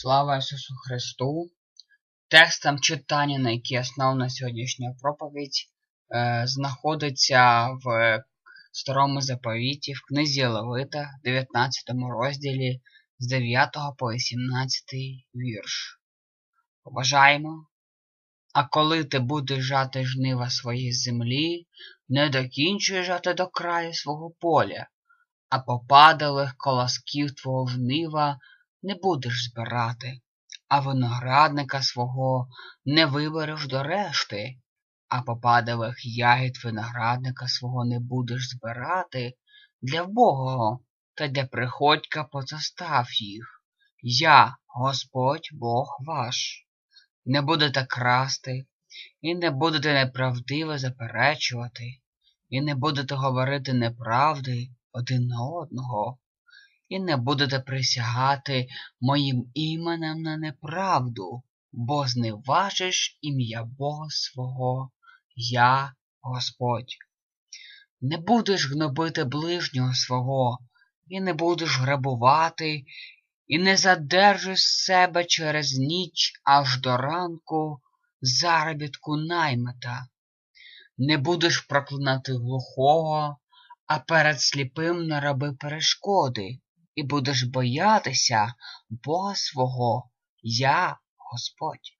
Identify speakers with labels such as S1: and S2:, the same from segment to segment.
S1: Слава Ісусу Христу! Текстом читання, на який основна сьогоднішня проповідь, е, знаходиться в Старому заповіті, в книзі Левита, 19 розділі з 9 по 18 вірш. Побажаємо. А коли ти будеш жати жнива своєї землі, не докінчуй жати до краю свого поля, а попадалих колосків твого жнива не будеш збирати, а виноградника свого не вибереш до решти, а попадалих ягід виноградника свого не будеш збирати для вбогого та для приходька позостав їх. Я, Господь Бог ваш. Не будете красти, і не будете неправдиво заперечувати, і не будете говорити неправди один на одного, і не будете присягати моїм іменем на неправду, бо зневажиш ім'я Бога свого, я Господь. Не будеш гнобити ближнього свого, і не будеш грабувати, і не задержуй себе через ніч аж до ранку заробітку наймита. Не будеш проклинати глухого, а перед сліпим не роби перешкоди, і будеш боятися Бога свого, я Господь.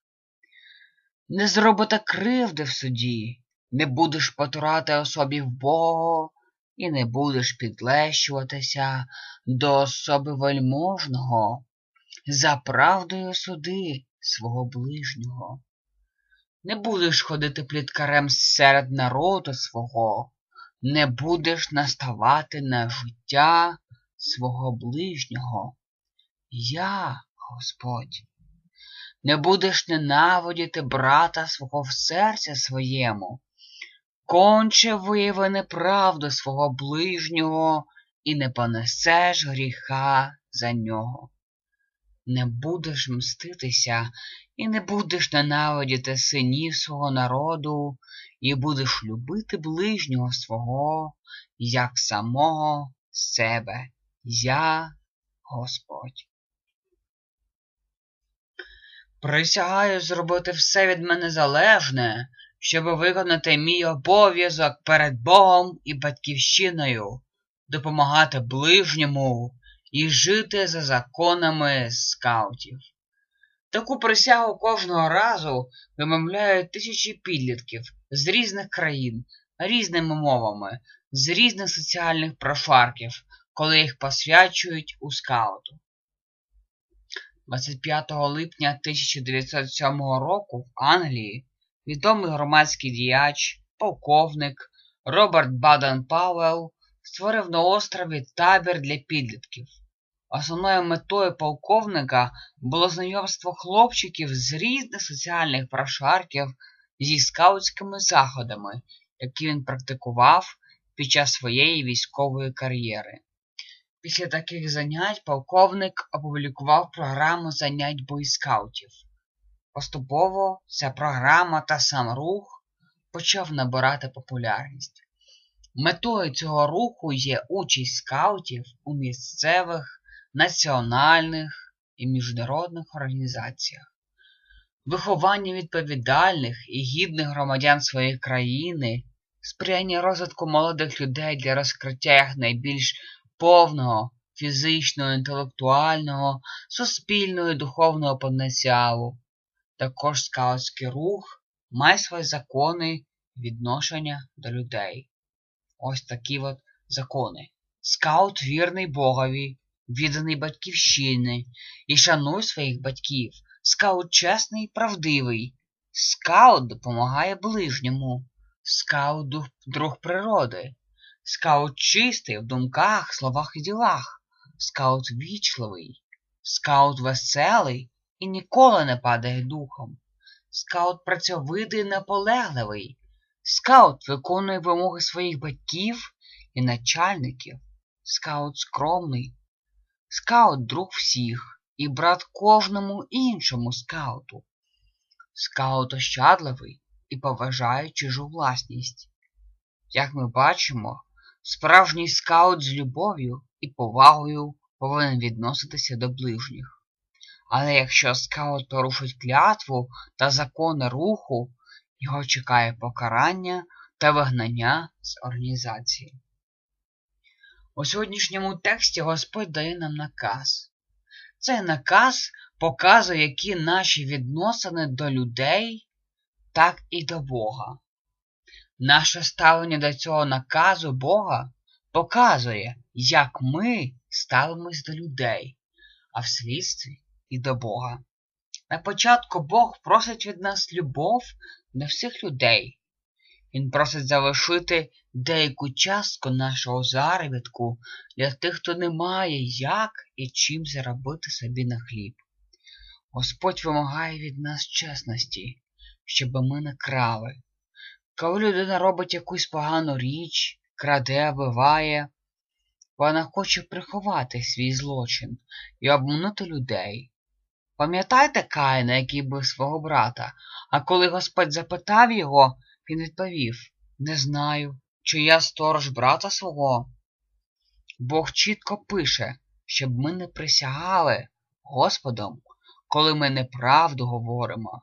S1: Не зробите кривди в суді, не будеш потурати особі в Бога, і не будеш підлещуватися до особи вельможного, за правдою суди свого ближнього. Не будеш ходити пліткарем серед народу свого, не будеш наставати на життя свого ближнього. Я, Господь, не будеш ненавидіти брата свого в серця своєму, конче вияви неправду свого ближнього і не понесеш гріха за нього. Не будеш мститися і не будеш ненавидіти синів свого народу, і будеш любити ближнього свого, як самого себе. Я Господь. Присягаю зробити все від мене залежне, щоб виконати мій обов'язок перед Богом і батьківщиною, допомагати ближньому і жити за законами скаутів. Таку присягу кожного разу вимовляють тисячі підлітків з різних країн, різними мовами, з різних соціальних прошарків, коли їх посвячують у скауту. 25 липня 1907 року в Англії відомий громадський діяч, полковник Роберт Баден Пауелл створив на острові табір для підлітків. Основною метою полковника було знайомство хлопчиків з різних соціальних прошарків зі скаутськими заходами, які він практикував під час своєї військової кар'єри. Після таких занять полковник опублікував програму занять бойскаутів. Поступово ця програма та сам рух почав набирати популярність. Метою цього руху є участь скаутів у місцевих, національних і міжнародних організаціях, виховання відповідальних і гідних громадян своєї країни, сприяння розвитку молодих людей для розкриття їх найбільш повного фізичного, інтелектуального, суспільного і духовного потенціалу. Також скаутський рух має свої закони відношення до людей. Ось такі от закони. Скаут вірний Богові, відданий батьківщині і шанує своїх батьків. Скаут чесний і правдивий. Скаут допомагає ближньому. Скаут друг природи. Скаут чистий в думках, словах і ділах. Скаут вічливий. Скаут веселий і ніколи не падає духом. Скаут працьовитий наполегливий. Скаут виконує вимоги своїх батьків і начальників. Скаут скромний. Скаут друг всіх і брат кожному іншому скауту. Скаут ощадливий і поважає чужу власність. Як ми бачимо, справжній скаут з любов'ю і повагою повинен відноситися до ближніх. Але якщо скаут порушить клятву та закони руху, його чекає покарання та вигнання з організації. У сьогоднішньому тексті Господь дає нам наказ. Цей наказ показує, які наші відносини до людей, так і до Бога. Наше ставлення до цього наказу Бога показує, як ми ставимось до людей, а вслідстві і до Бога. На початку Бог просить від нас любов до всіх людей. Він просить залишити деяку частку нашого заробітку для тих, хто не має як і чим заробити собі на хліб. Господь вимагає від нас чесності, щоб ми не крали. Коли людина робить якусь погану річ, краде, вбиває, вона хоче приховати свій злочин і обманути людей. Пам'ятаєте Каїна, який бив свого брата, а коли Господь запитав його, він відповів Не знаю, чи я сторож брата свого. Бог чітко пише, щоб ми не присягали Господом, коли ми неправду говоримо,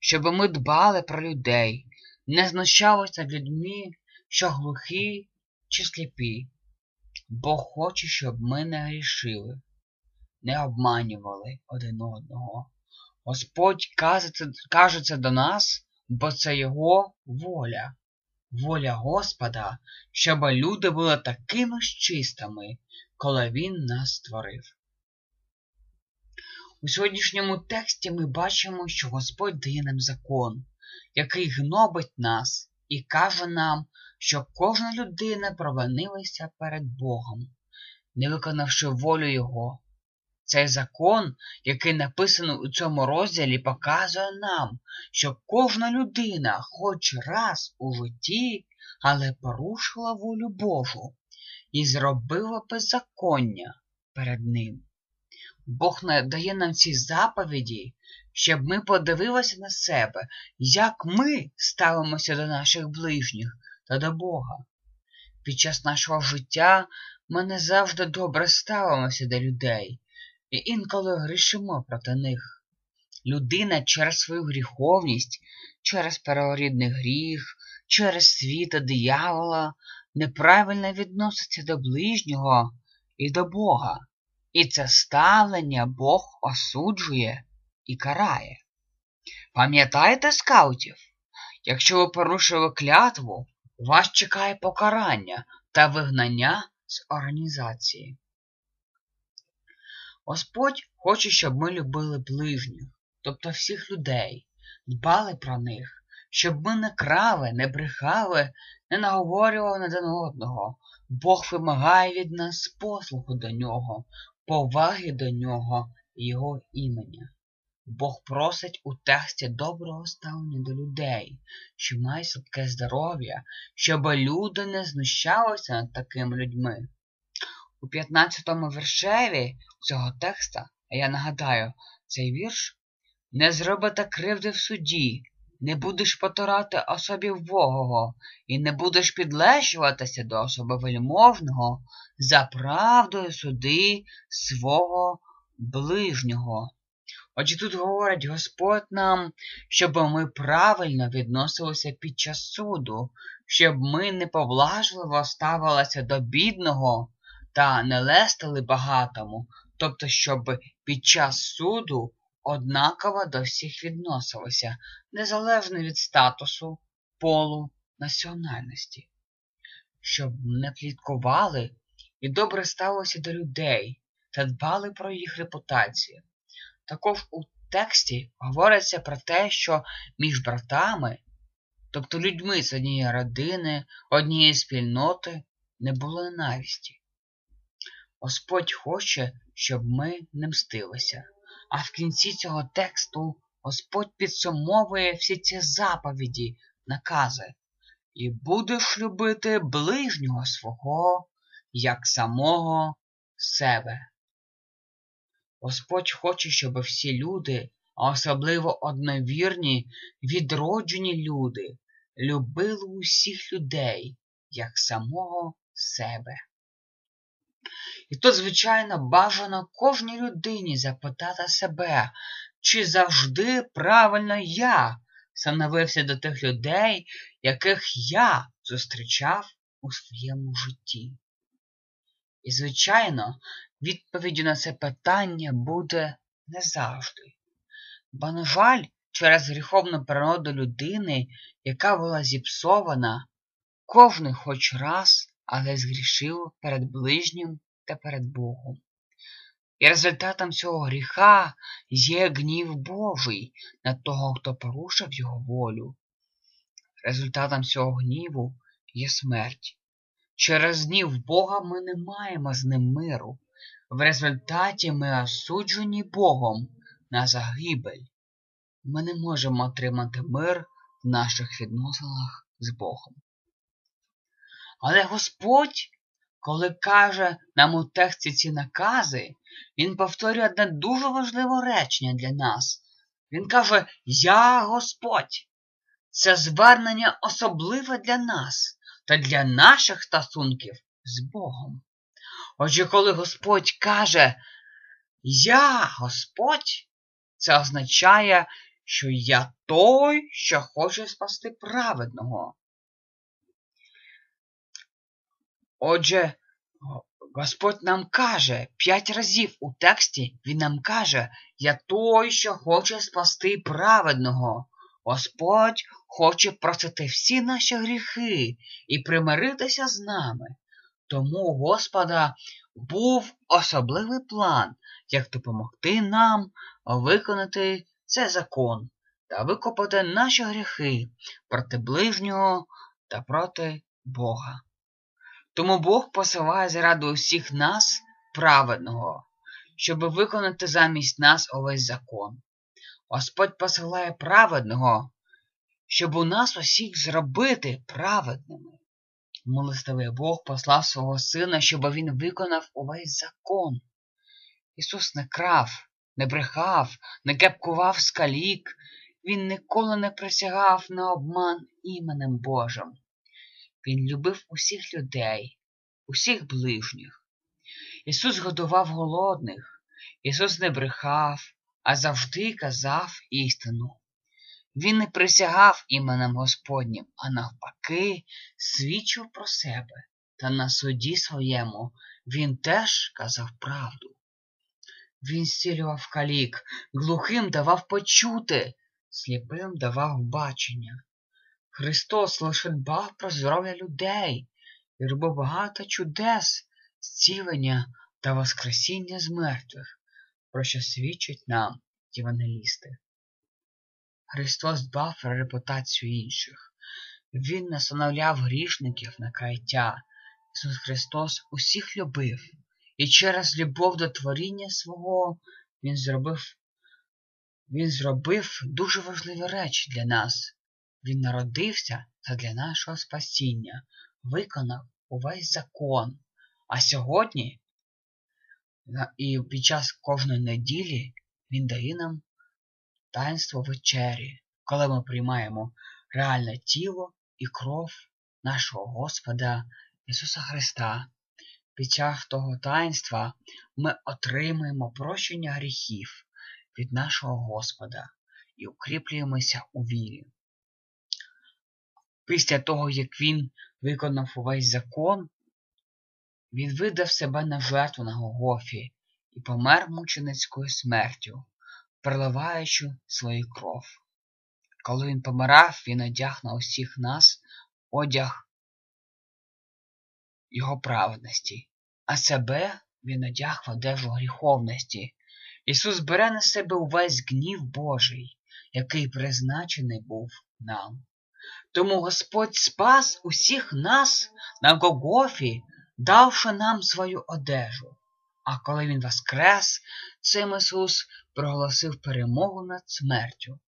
S1: щоб ми дбали про людей, не знущалися над людьми, що глухі чи сліпі. Бог хоче, щоб ми не грішили, не обманювали один одного. Господь каже це до нас, бо це Його воля, воля Господа, щоб люди були такими ж чистими, коли Він нас створив. У сьогоднішньому тексті ми бачимо, що Господь дає нам закон, який гнобить нас і каже нам, що кожна людина провинилася перед Богом, не виконавши волю Його. Цей закон, який написаний у цьому розділі, показує нам, що кожна людина хоч раз у житті, але порушила волю Божу і зробила беззаконня перед Ним. Бог дає нам ці заповіді, щоб ми подивилися на себе, як ми ставимося до наших ближніх та до Бога. Під час нашого життя ми не завжди добре ставимося до людей і інколи грішимо проти них. Людина через свою гріховність, через перворідний гріх, через світа диявола неправильно відноситься до ближнього і до Бога. І це ставлення Бог осуджує і карає. Пам'ятаєте скаутів? Якщо ви порушили клятву, вас чекає покарання та вигнання з організації. Господь хоче, щоб ми любили ближніх, тобто всіх людей, дбали про них, щоб ми не крали, не брехали, не наговорювали один одного. Бог вимагає від нас послуху до нього, поваги до нього його імення. Бог просить у тексті доброго ставлення до людей, що мають слабке здоров'я, щоб люди не знущалися над такими людьми. У 15-му вершеві цього текста, а я нагадаю, цей вірш не зробите кривди в суді, не будеш потирати особі вбогого і не будеш підлещуватися до особи вельможного за правдою суди свого ближнього. Отже тут говорить Господь нам, щоб ми правильно відносилися під час суду, щоб ми не поблажливо ставилися до бідного та не лестили багатому, тобто, щоб під час суду однаково до всіх відносилися, незалежно від статусу, полу, національності, щоб не пліткували і добре ставилися до людей та дбали про їх репутацію. Також у тексті говориться про те, що між братами, тобто людьми з однієї родини, однієї спільноти, не було ненависті. Господь хоче, щоб ми не мстилися. А в кінці цього тексту Господь підсумовує всі ці заповіді, накази, і будеш любити ближнього свого, як самого себе. Господь хоче, щоб всі люди, а особливо одновірні, відроджені люди, любили усіх людей, як самого себе. І тут, звичайно, бажано кожній людині запитати себе, чи завжди правильно я становився до тих людей, яких я зустрічав у своєму житті. І, звичайно, відповіддю на це питання буде не завжди. Бо, на жаль, через гріховну природу людини, яка була зіпсована, кожний хоч раз, але згрішив перед ближнім та перед Богом. І результатом цього гріха є гнів Божий на того, хто порушив його волю. Результатом цього гніву є смерть. Через гнів Бога ми не маємо з ним миру. В результаті ми осуджені Богом на загибель. Ми не можемо отримати мир в наших відносинах з Богом. Але Господь, коли каже нам у тексті ці накази, Він повторює одне дуже важливе речення для нас. Він каже Я Господь. Це звернення особливе для нас та для наших стосунків з Богом. Отже, коли Господь каже Я Господь, це означає, що я той, що хоче спасти праведного. Отже, Господь нам каже п'ять разів у тексті Він нам каже, я той, що хоче спасти праведного. Господь хоче просити всі наші гріхи і примиритися з нами. Тому у Господа був особливий план, як допомогти нам виконати цей закон та викопати наші гріхи проти ближнього та проти Бога. Тому Бог посилає заради усіх нас праведного, щоб виконати замість нас увесь закон. Господь посилає праведного, щоб у нас усіх зробити праведними. Милостивий Бог послав свого сина, щоб він виконав увесь закон. Ісус не крав, не брехав, не кепкував скалік, Він ніколи не присягав на обман іменем Божим. Він любив усіх людей, усіх ближніх. Ісус годував голодних, Ісус не брехав, а завжди казав істину. Він не присягав іменем Господнім, а навпаки, свідчив про себе, та на суді своєму він теж казав правду. Він зцілював калік, глухим давав почути, сліпим давав бачення. Христос лише дбав про здоров'я людей і робив багато чудес, зцілення та воскресіння з мертвих, про що свідчать нам євангелісти. Христос дбав про репутацію інших. Він настановляв грішників на каяття. Ісус Христос усіх любив, і через любов до творіння свого Він зробив Він зробив дуже важливі речі для нас. Він народився для нашого спасіння, виконав увесь закон. А сьогодні і під час кожної неділі Він дає нам таїнство вечері, коли ми приймаємо реальне тіло і кров нашого Господа Ісуса Христа. Під час того таїнства ми отримуємо прощення гріхів від нашого Господа і укріплюємося у вірі. Після того, як він виконав увесь закон, він видав себе на жертву на Голгофі і помер мученицькою смертю проливаючи свою кров. Коли він помирав, він одяг на усіх нас одяг його праведності, а себе він одяг в одежу гріховності. Ісус бере на себе увесь гнів Божий, який призначений був нам. Тому Господь спас усіх нас на Гогофі, давши нам свою одежу. А коли Він воскрес, цим Ісус проголосив перемогу над смертю.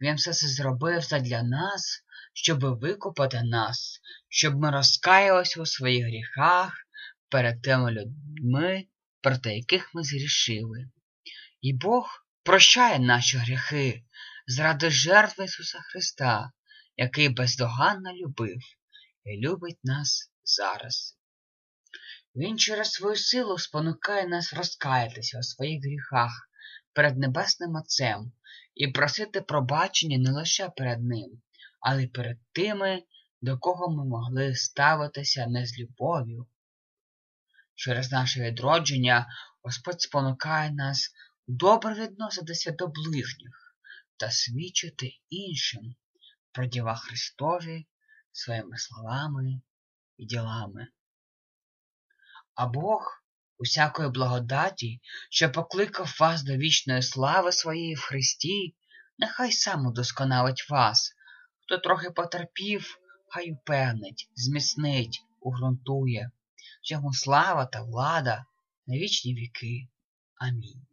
S1: Він все це зробив задля нас, щоб викупати нас, щоб ми розкаялися у своїх гріхах перед тими людьми, проти яких ми зрішили. І Бог прощає наші гріхи заради жертви Ісуса Христа, який бездоганно любив і любить нас зараз. Він через свою силу спонукає нас розкаятися у своїх гріхах перед Небесним Отцем і просити пробачення не лише перед Ним, але й перед тими, до кого ми могли ставитися не з любов'ю. Через наше відродження Господь спонукає нас добре відноситися до ближніх та свідчити іншим про діла Христові своїми словами і ділами. А Бог усякої благодаті, що покликав вас до вічної слави своєї в Христі, нехай сам удосконалить вас, хто трохи потерпів, хай упевнить, зміцнить, угрунтує. Йому слава та влада на вічні віки. Амінь.